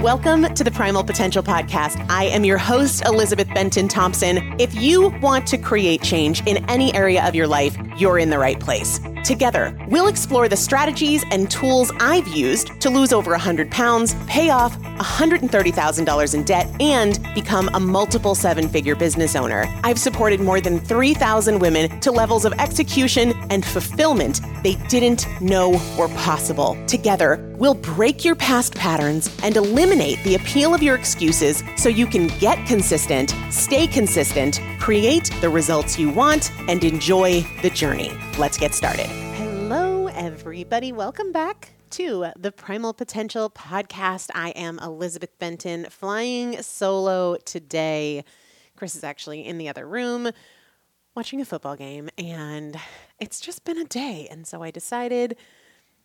Welcome to the Primal Potential Podcast. I am your host, Elizabeth Benton Thompson. If you want to create change in any area of your life, you're in the right place. Together, we'll explore the strategies and tools I've used to lose over 100 pounds, pay off $130,000 in debt, and become a multiple seven figure business owner. I've supported more than 3,000 women to levels of execution and fulfillment they didn't know were possible. Together, we'll break your past patterns and eliminate the appeal of your excuses so you can get consistent, stay consistent, create the results you want, and enjoy the journey. Let's get started. Everybody. Welcome back to the Primal Potential Podcast. I am Elizabeth Benton, flying solo today. Chris is actually in the other room watching a football game, and it's just been a day. And so I decided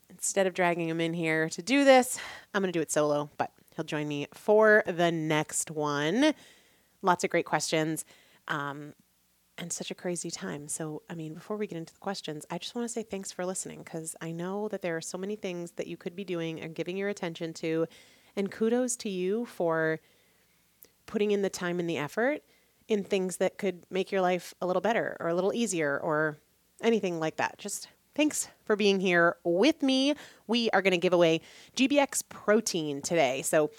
instead of dragging him in here to do this, I'm going to do it solo, but he'll join me for the next one. Lots of great questions. Um, and such a crazy time. So, I mean, before we get into the questions, I just want to say thanks for listening because I know that there are so many things that you could be doing and giving your attention to. And kudos to you for putting in the time and the effort in things that could make your life a little better or a little easier or anything like that. Just thanks for being here with me. We are going to give away GBX protein today. So,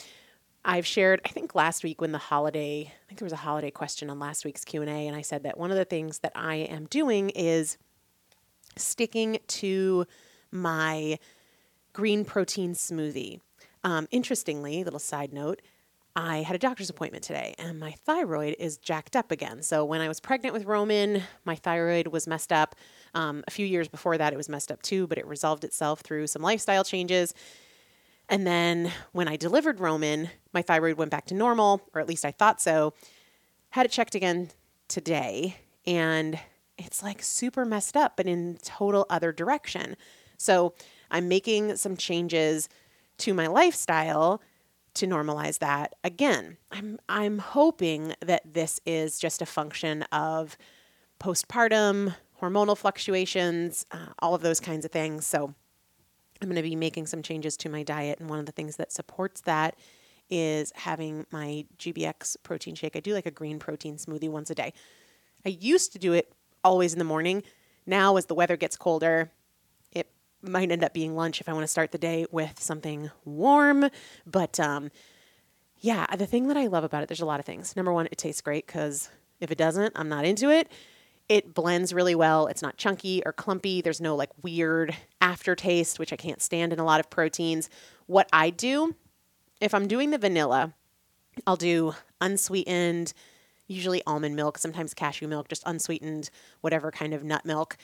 I've shared, I think last week when the holiday, I think there was a holiday question on last week's Q&A and I said that one of the things that I am doing is sticking to my green protein smoothie. Um, interestingly, little side note, I had a doctor's appointment today and my thyroid is jacked up again. So when I was pregnant with Roman, my thyroid was messed up. Um, a few years before that, it was messed up too, but it resolved itself through some lifestyle changes. And then when I delivered Roman, my thyroid went back to normal, or at least I thought so. Had it checked again today, and it's like super messed up, but in total other direction. So I'm making some changes to my lifestyle to normalize that again. I'm I'm hoping that this is just a function of postpartum, hormonal fluctuations, uh, all of those kinds of things. So I'm going to be making some changes to my diet. And one of the things that supports that is having my GBX protein shake. I do like a green protein smoothie once a day. I used to do it always in the morning. Now, as the weather gets colder, it might end up being lunch if I want to start the day with something warm. But um, yeah, the thing that I love about it, there's a lot of things. Number one, it tastes great because if it doesn't, I'm not into it. It blends really well. It's not chunky or clumpy. There's no like weird aftertaste, which I can't stand in a lot of proteins. What I do, if I'm doing the vanilla, I'll do unsweetened, usually almond milk, sometimes cashew milk, just unsweetened, whatever kind of nut milk.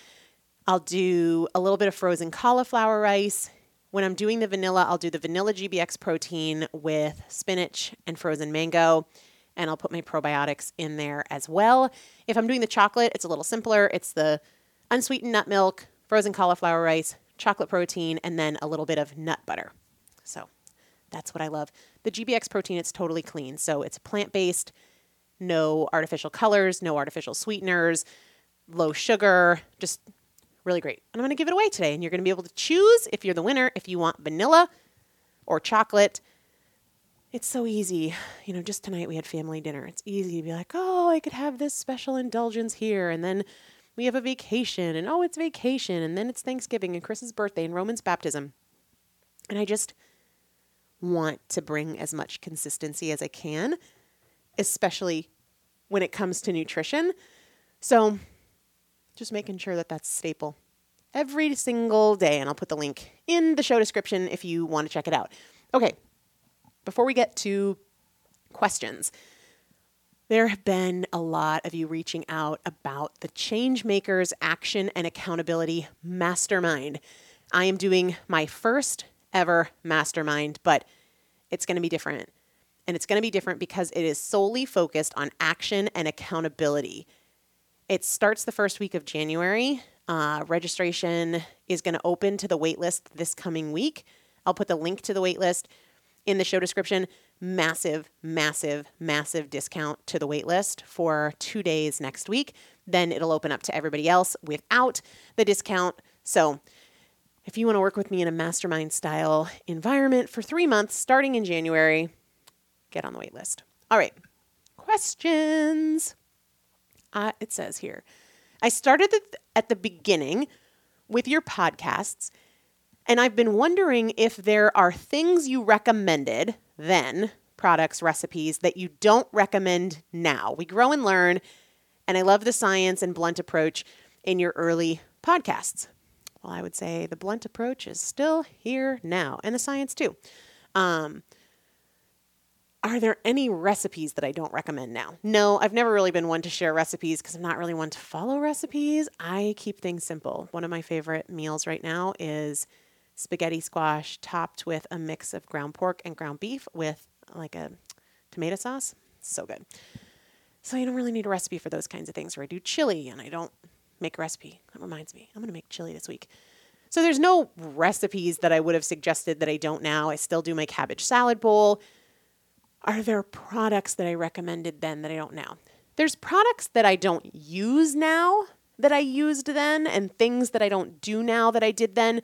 I'll do a little bit of frozen cauliflower rice. When I'm doing the vanilla, I'll do the vanilla GBX protein with spinach and frozen mango and I'll put my probiotics in there as well. If I'm doing the chocolate, it's a little simpler. It's the unsweetened nut milk, frozen cauliflower rice, chocolate protein, and then a little bit of nut butter. So that's what I love. The GBX protein, it's totally clean. So it's plant based, no artificial colors, no artificial sweeteners, low sugar, just really great. And I'm going to give it away today. And you're going to be able to choose if you're the winner, if you want vanilla or chocolate it's so easy. You know, just tonight we had family dinner. It's easy to be like, oh, I could have this special indulgence here. And then we have a vacation, and oh, it's vacation. And then it's Thanksgiving and Chris's birthday and Roman's baptism. And I just want to bring as much consistency as I can, especially when it comes to nutrition. So just making sure that that's staple every single day. And I'll put the link in the show description if you want to check it out. Okay, before we get to questions, there have been a lot of you reaching out about the Changemakers Action and Accountability Mastermind. I am doing my first ever mastermind, but it's going to be different. And it's going to be different because it is solely focused on action and accountability. It starts the first week of January. Uh, registration is going to open to the waitlist this coming week. I'll put the link to the waitlist in the show description. Massive, massive, massive discount to the waitlist for two days next week. Then it'll open up to everybody else without the discount. So, if you want to work with me in a mastermind style environment for three months starting in January, get on the waitlist. All right, questions. Uh, it says here I started at the beginning with your podcasts, and I've been wondering if there are things you recommended then, products, recipes, that you don't recommend now. We grow and learn, and I love the science and blunt approach in your early podcasts. Well, I would say the blunt approach is still here now, and the science too. Um, are there any recipes that I don't recommend now? No, I've never really been one to share recipes because I'm not really one to follow recipes. I keep things simple. One of my favorite meals right now is spaghetti squash topped with a mix of ground pork and ground beef with like a tomato sauce. So good. So you don't really need a recipe for those kinds of things. where I do chili and I don't make a recipe. That reminds me, I'm going to make chili this week. So there's no recipes that I would have suggested that I don't now. I still do my cabbage salad bowl. Are there products that I recommended then that I don't now? There's products that I don't use now that I used then, and things that I don't do now that I did then.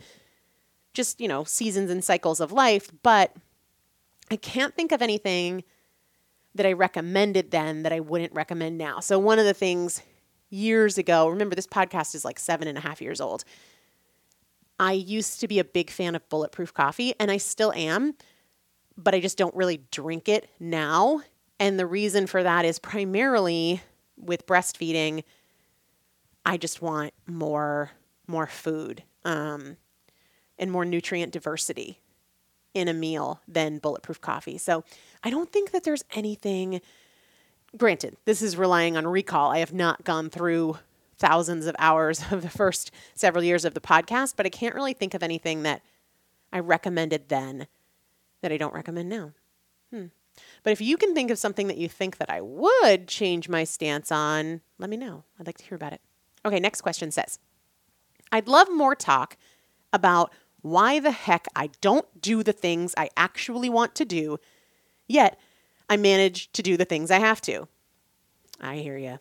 Just, you know, seasons and cycles of life. But I can't think of anything that I recommended then that I wouldn't recommend now. So, one of the things years ago, remember this podcast is like seven and a half years old. I used to be a big fan of bulletproof coffee, and I still am but I just don't really drink it now. And the reason for that is primarily with breastfeeding, I just want more more food um, and more nutrient diversity in a meal than bulletproof coffee. So I don't think that there's anything. Granted, this is relying on recall. I have not gone through thousands of hours of the first several years of the podcast, but I can't really think of anything that I recommended then that I don't recommend now. Hmm. But if you can think of something that you think that I would change my stance on, let me know. I'd like to hear about it. Okay, next question says I'd love more talk about why the heck I don't do the things I actually want to do, yet I manage to do the things I have to. I hear you.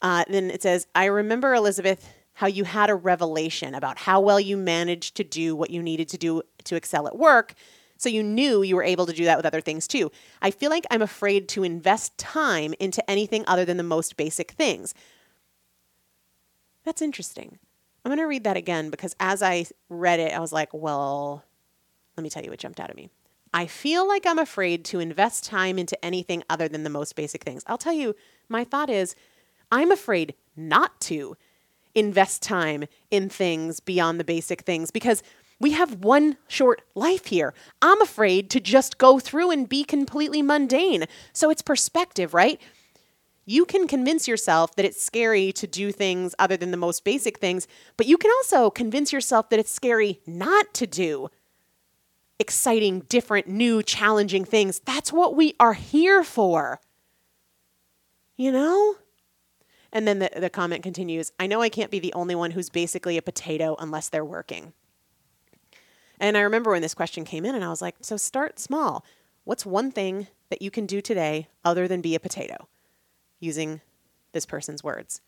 Uh, then it says, I remember, Elizabeth, how you had a revelation about how well you managed to do what you needed to do to excel at work so you knew you were able to do that with other things too. I feel like I'm afraid to invest time into anything other than the most basic things. That's interesting. I'm going to read that again because as I read it, I was like, well, let me tell you what jumped out at me. I feel like I'm afraid to invest time into anything other than the most basic things. I'll tell you, my thought is I'm afraid not to invest time in things beyond the basic things because we have one short life here. I'm afraid to just go through and be completely mundane. So it's perspective, right? You can convince yourself that it's scary to do things other than the most basic things, but you can also convince yourself that it's scary not to do exciting, different, new, challenging things. That's what we are here for. You know? And then the, the comment continues I know I can't be the only one who's basically a potato unless they're working. And I remember when this question came in, and I was like, so start small. What's one thing that you can do today other than be a potato? Using this person's words.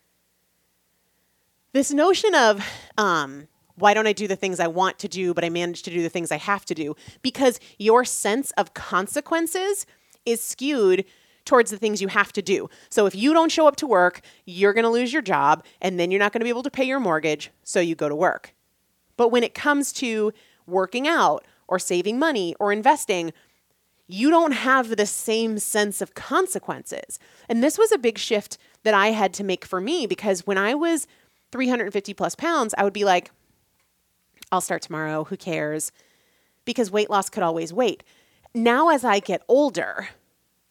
This notion of, um, why don't I do the things I want to do, but I manage to do the things I have to do? Because your sense of consequences is skewed towards the things you have to do. So if you don't show up to work, you're going to lose your job and then you're not going to be able to pay your mortgage, so you go to work. But when it comes to working out or saving money or investing, you don't have the same sense of consequences. And this was a big shift that I had to make for me because when I was 350 plus pounds, I would be like, I'll start tomorrow. Who cares? Because weight loss could always wait. Now, as I get older,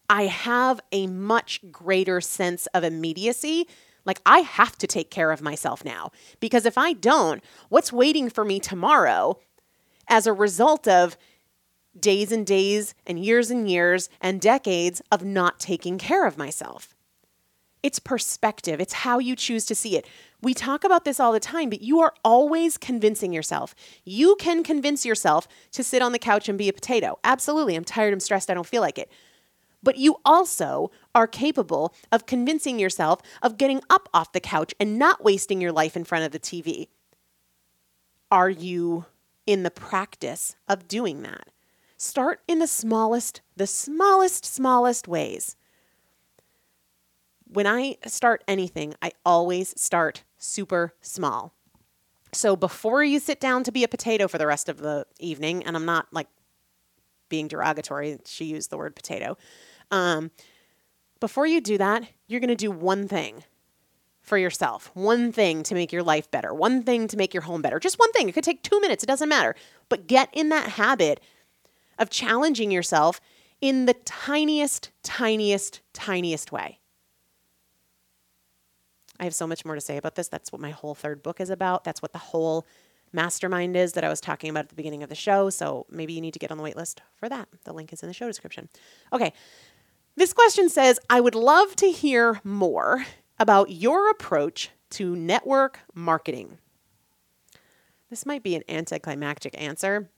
I have a much greater sense of immediacy. Like, I have to take care of myself now because if I don't, what's waiting for me tomorrow as a result of days and days and years and years and decades of not taking care of myself. It's perspective, it's how you choose to see it. We talk about this all the time, but you are always convincing yourself. You can convince yourself to sit on the couch and be a potato. Absolutely, I'm tired, I'm stressed, I don't feel like it. But you also are capable of convincing yourself of getting up off the couch and not wasting your life in front of the TV. Are you in the practice of doing that. Start in the smallest, the smallest, smallest ways. When I start anything, I always start super small. So before you sit down to be a potato for the rest of the evening, and I'm not like being derogatory, she used the word potato. Um, before you do that, you're going to do one thing for yourself, one thing to make your life better, one thing to make your home better, just one thing. It could take two minutes, it doesn't matter. But get in that habit of challenging yourself in the tiniest, tiniest, tiniest way. I have so much more to say about this. That's what my whole third book is about. That's what the whole mastermind is that I was talking about at the beginning of the show. So maybe you need to get on the wait list for that. The link is in the show description. Okay. This question says I would love to hear more about your approach to network marketing. This might be an anticlimactic answer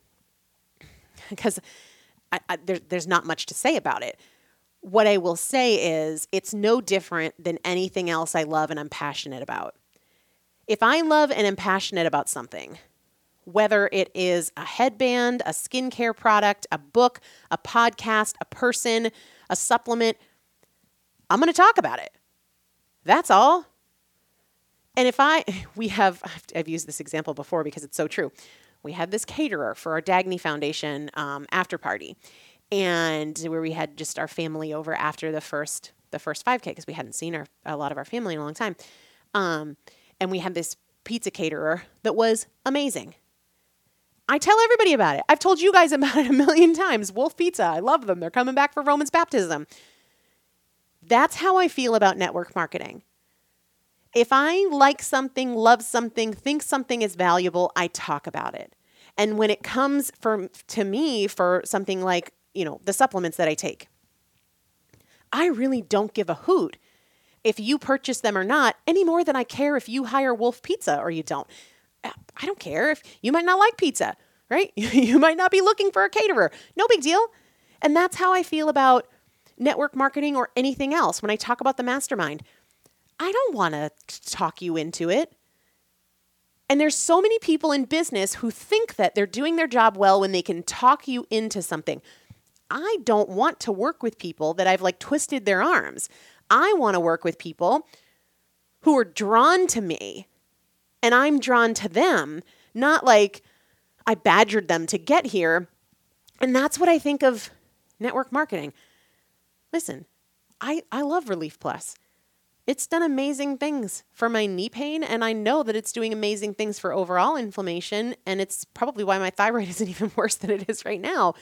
because there, there's not much to say about it. What I will say is it's no different than anything else I love and I'm passionate about. If I love and am passionate about something, whether it is a headband, a skincare product, a book, a podcast, a person, a supplement, I'm going to talk about it. That's all. And if I, we have, I've used this example before because it's so true. We had this caterer for our Dagny Foundation um, after party, and where we had just our family over after the first the first 5K because we hadn't seen our, a lot of our family in a long time. Um, and we had this pizza caterer that was amazing. I tell everybody about it. I've told you guys about it a million times. Wolf Pizza, I love them. They're coming back for Roman's baptism. That's how I feel about network marketing. If I like something, love something, think something is valuable, I talk about it. And when it comes for to me for something like, you know, the supplements that I take, I really don't give a hoot if you purchase them or not any more than I care if you hire Wolf Pizza or you don't. Uh, I don't care if you might not like pizza, right? you might not be looking for a caterer. No big deal. And that's how I feel about network marketing or anything else. When I talk about the mastermind, I don't want to talk you into it. And there's so many people in business who think that they're doing their job well when they can talk you into something. I don't want to work with people that I've like twisted their arms. I want to work with people who are drawn to me and I'm drawn to them, not like I badgered them to get here. And that's what I think of network marketing. Listen, I, I love Relief Plus. It's done amazing things for my knee pain, and I know that it's doing amazing things for overall inflammation, and it's probably why my thyroid isn't even worse than it is right now.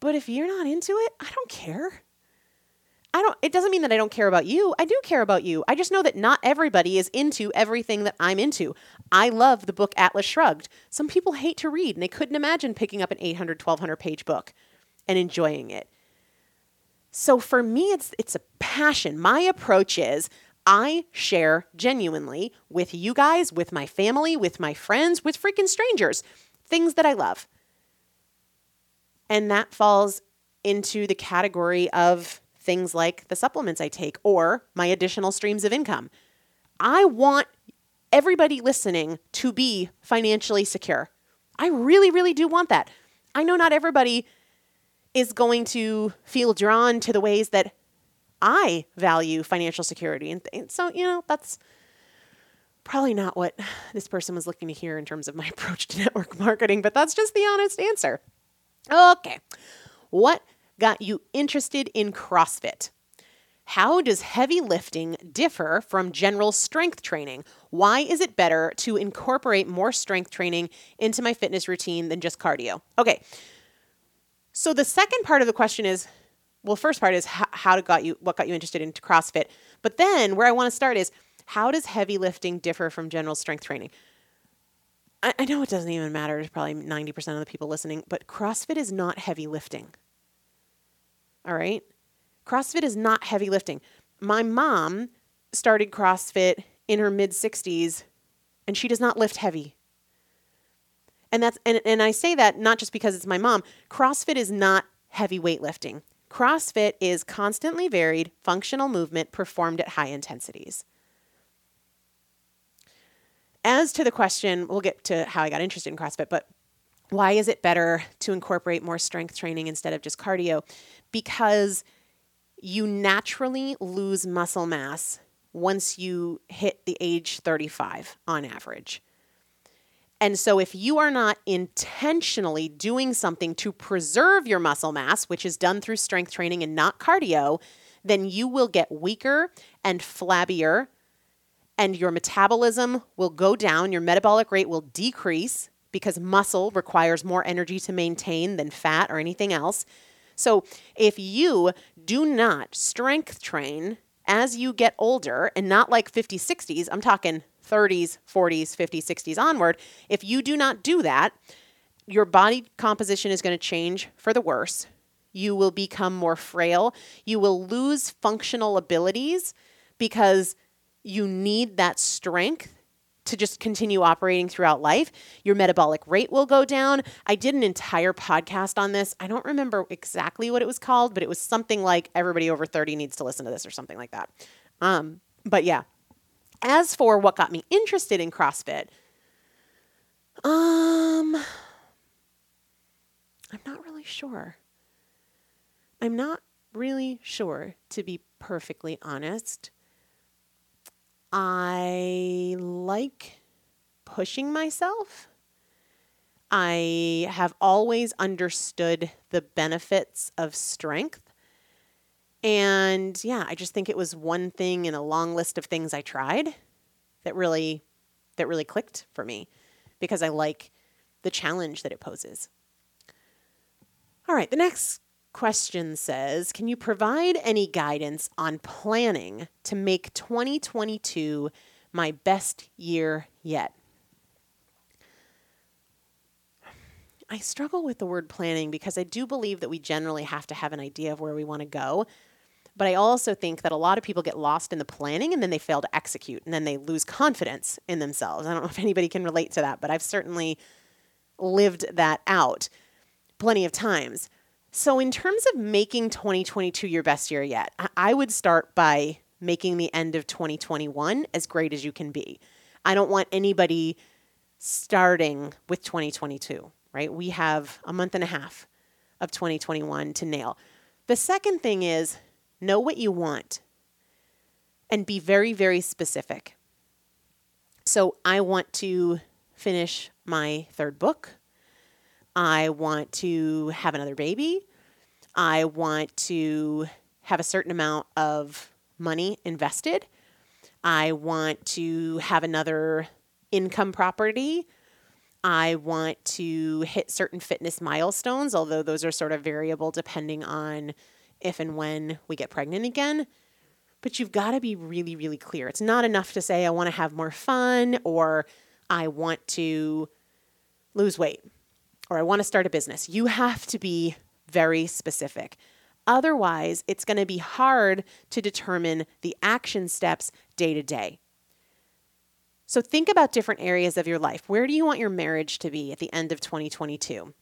But if you're not into it, I don't care. I don't it doesn't mean that I don't care about you. I do care about you. I just know that not everybody is into everything that I'm into. I love the book Atlas Shrugged. Some people hate to read and they couldn't imagine picking up an 800 1200 page book and enjoying it. So for me, it's it's a passion. My approach is I share genuinely with you guys, with my family, with my friends, with freaking strangers, things that I love. And that falls into the category of things like the supplements I take or my additional streams of income. I want everybody listening to be financially secure. I really, really do want that. I know not everybody is going to feel drawn to the ways that I value financial security. And, th- so, you know, that's probably not what this person was looking to hear in terms of my approach to network marketing, but that's just the honest answer. Okay. What got you interested in CrossFit? How does heavy lifting differ from general strength training? Why is it better to incorporate more strength training into my fitness routine than just cardio? Okay, so the second part of the question is, well, first part is how, how got you, what got you interested into CrossFit. But then where I want to start is, how does heavy lifting differ from general strength training? I, I know it doesn't even matter to probably 90% of the people listening, but CrossFit is not heavy lifting. All right? CrossFit is not heavy lifting. My mom started CrossFit in her mid 60s and she does not lift heavy. And that's and, and I say that not just because it's my mom. CrossFit is not heavy weightlifting. CrossFit is constantly varied functional movement performed at high intensities. As to the question, we'll get to how I got interested in CrossFit, but why is it better to incorporate more strength training instead of just cardio? Because you naturally lose muscle mass once you hit the age 35 on average. And so, if you are not intentionally doing something to preserve your muscle mass, which is done through strength training and not cardio, then you will get weaker and flabbier, and your metabolism will go down. Your metabolic rate will decrease because muscle requires more energy to maintain than fat or anything else. So, if you do not strength train as you get older and not like 50s, 60s, I'm talking 30s, 40s, 50s, 60s onward, if you do not do that, your body composition is going to change for the worse. You will become more frail. You will lose functional abilities because you need that strength to just continue operating throughout life. Your metabolic rate will go down. I did an entire podcast on this. I don't remember exactly what it was called, but it was something like everybody over 30 needs to listen to this or something like that. Um, but yeah, as for what got me interested in CrossFit, um, I'm not really sure. I'm not really sure, to be perfectly honest. I like pushing myself. I have always understood the benefits of strength. And yeah, I just think it was one thing in a long list of things I tried that really that really clicked for me because I like the challenge that it poses. All right, the next question says, "Can you provide any guidance on planning to make 2022 my best year yet?" I struggle with the word planning because I do believe that we generally have to have an idea of where we want to go. But I also think that a lot of people get lost in the planning and then they fail to execute and then they lose confidence in themselves. I don't know if anybody can relate to that, but I've certainly lived that out plenty of times. So, in terms of making 2022 your best year yet, I would start by making the end of 2021 as great as you can be. I don't want anybody starting with 2022, right? We have a month and a half of 2021 to nail. The second thing is Know what you want and be very, very specific. So, I want to finish my third book. I want to have another baby. I want to have a certain amount of money invested. I want to have another income property. I want to hit certain fitness milestones, although those are sort of variable depending on if and when we get pregnant again. But you've got to be really, really clear. It's not enough to say, I want to have more fun or I want to lose weight or I want to start a business. You have to be very specific. Otherwise, it's going to be hard to determine the action steps day to day. So think about different areas of your life. Where do you want your marriage to be at the end of 2022?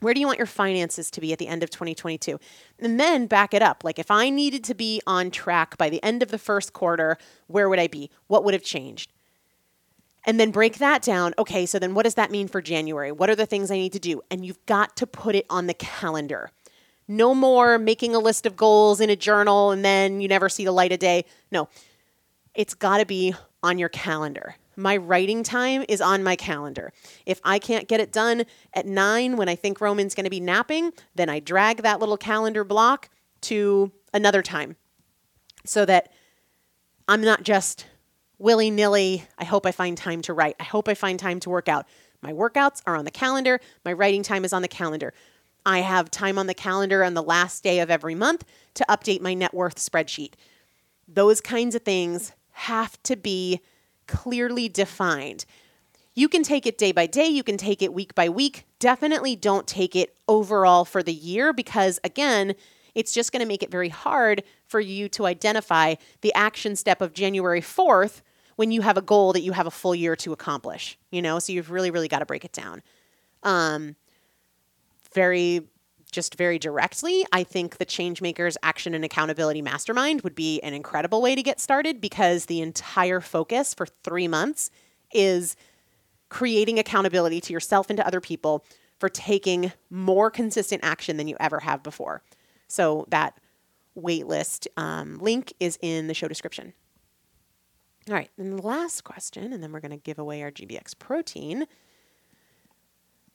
Where do you want your finances to be at the end of 2022? And then back it up. Like if I needed to be on track by the end of the first quarter, where would I be? What would have changed? And then break that down. Okay, so then what does that mean for January? What are the things I need to do? And you've got to put it on the calendar. No more making a list of goals in a journal and then you never see the light of day. No, it's got to be on your calendar. My writing time is on my calendar. If I can't get it done at nine when I think Roman's going to be napping, then I drag that little calendar block to another time so that I'm not just willy nilly. I hope I find time to write. I hope I find time to work out. My workouts are on the calendar. My writing time is on the calendar. I have time on the calendar on the last day of every month to update my net worth spreadsheet. Those kinds of things have to be clearly defined. You can take it day by day, you can take it week by week. Definitely don't take it overall for the year because, again, it's just going to make it very hard for you to identify the action step of January 4th when you have a goal that you have a full year to accomplish, you know? So you've really, really got to break it down. Um, very just very directly, I think the Changemakers Action and Accountability Mastermind would be an incredible way to get started because the entire focus for three months is creating accountability to yourself and to other people for taking more consistent action than you ever have before. So that waitlist um, link is in the show description. All right, and the last question, and then we're going to give away our GBX protein.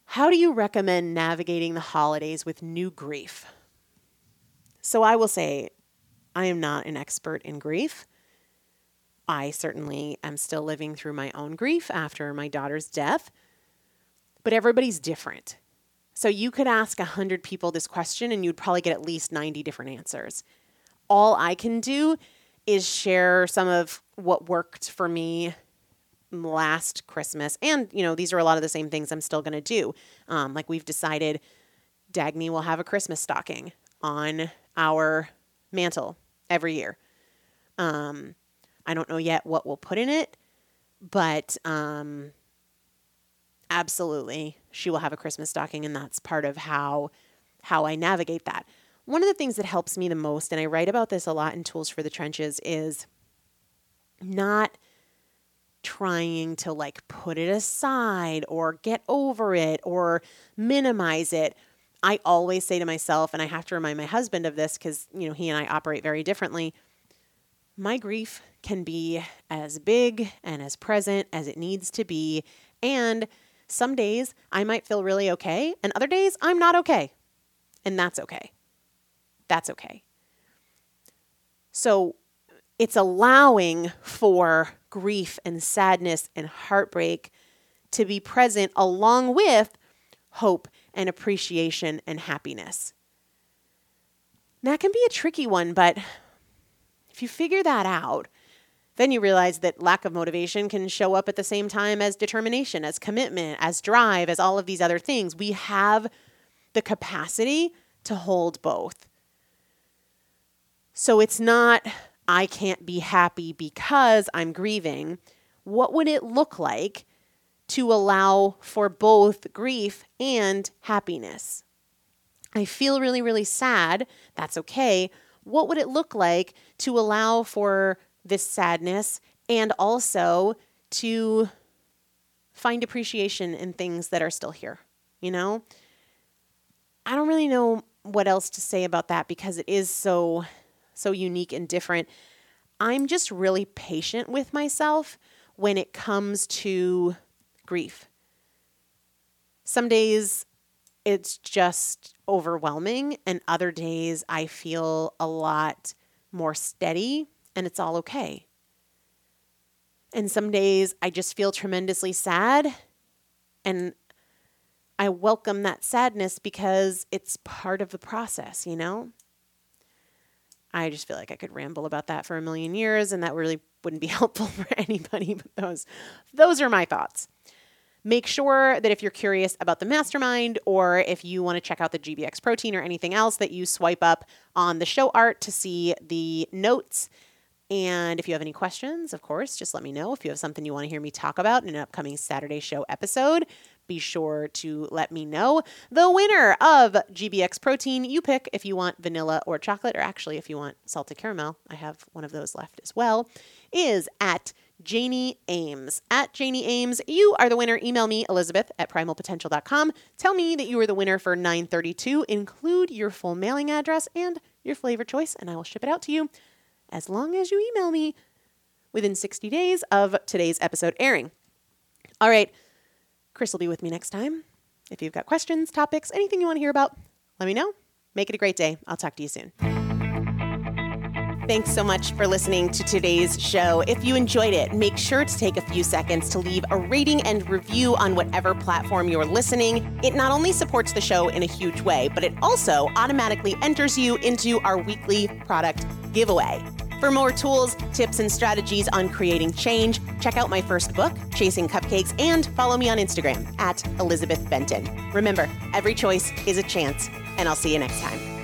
How do you recommend navigating the holidays with new grief? So I will say, I am not an expert in grief. I certainly am still living through my own grief after my daughter's death, but everybody's different. So you could ask 100 people this question and you'd probably get at least 90 different answers. All I can do is share some of what worked for me last Christmas. And, you know, these are a lot of the same things I'm still going to do. Um, like we've decided Dagny will have a Christmas stocking on our mantle every year. Um, I don't know yet what we'll put in it, but um, absolutely she will have a Christmas stocking, and that's part of how how I navigate that. One of the things that helps me the most, and I write about this a lot in Tools for the Trenches, is not trying to like put it aside or get over it or minimize it. I always say to myself, and I have to remind my husband of this because, you know, he and I operate very differently. My grief can be as big and as present as it needs to be. And some days I might feel really okay, and other days I'm not okay. And that's okay. That's okay. So it's allowing for grief and sadness and heartbreak to be present along with hope and appreciation and happiness. That can be a tricky one, but if you figure that out, then you realize that lack of motivation can show up at the same time as determination, as commitment, as drive, as all of these other things. We have the capacity to hold both. So it's not, I can't be happy because I'm grieving. What would it look like to allow for both grief and happiness? I feel really, really sad. That's okay. What would it look like to allow for this sadness and also to find appreciation in things that are still here, you know? I don't really know what else to say about that because it is so so unique and different. I'm just really patient with myself when it comes to grief. Some days it's just overwhelming, and other days I feel a lot more steady and it's all okay. And some days I just feel tremendously sad and I welcome that sadness because it's part of the process, you know? I just feel like I could ramble about that for a million years and that really wouldn't be helpful for anybody, but those those are my thoughts. Make sure that if you're curious about the mastermind or if you want to check out the GBX protein or anything else that you swipe up on the show art to see the notes and if you have any questions, of course, just let me know. If you have something you want to hear me talk about in an upcoming Saturday show episode, be sure to let me know. The winner of GBX Protein, you pick if you want vanilla or chocolate, or actually if you want salted caramel, I have one of those left as well, is at Janie Ames. At Janie Ames, you are the winner. Email me, Elizabeth at primalpotential.com. Tell me that you are the winner for 932. Include your full mailing address and your flavor choice, and I will ship it out to you as long as you email me within 60 days of today's episode airing. All right, Chris will be with me next time. If you've got questions, topics, anything you want to hear about, let me know. Make it a great day. I'll talk to you soon. Thanks so much for listening to today's show. If you enjoyed it, make sure to take a few seconds to leave a rating and review on whatever platform you're listening. It not only supports the show in a huge way, but it also automatically enters you into our weekly product giveaway. For more tools, tips, and strategies on creating change, check out my first book, Chasing Cupcakes, and follow me on Instagram at Elizabeth Benton. Remember, every choice is a chance, and I'll see you next time.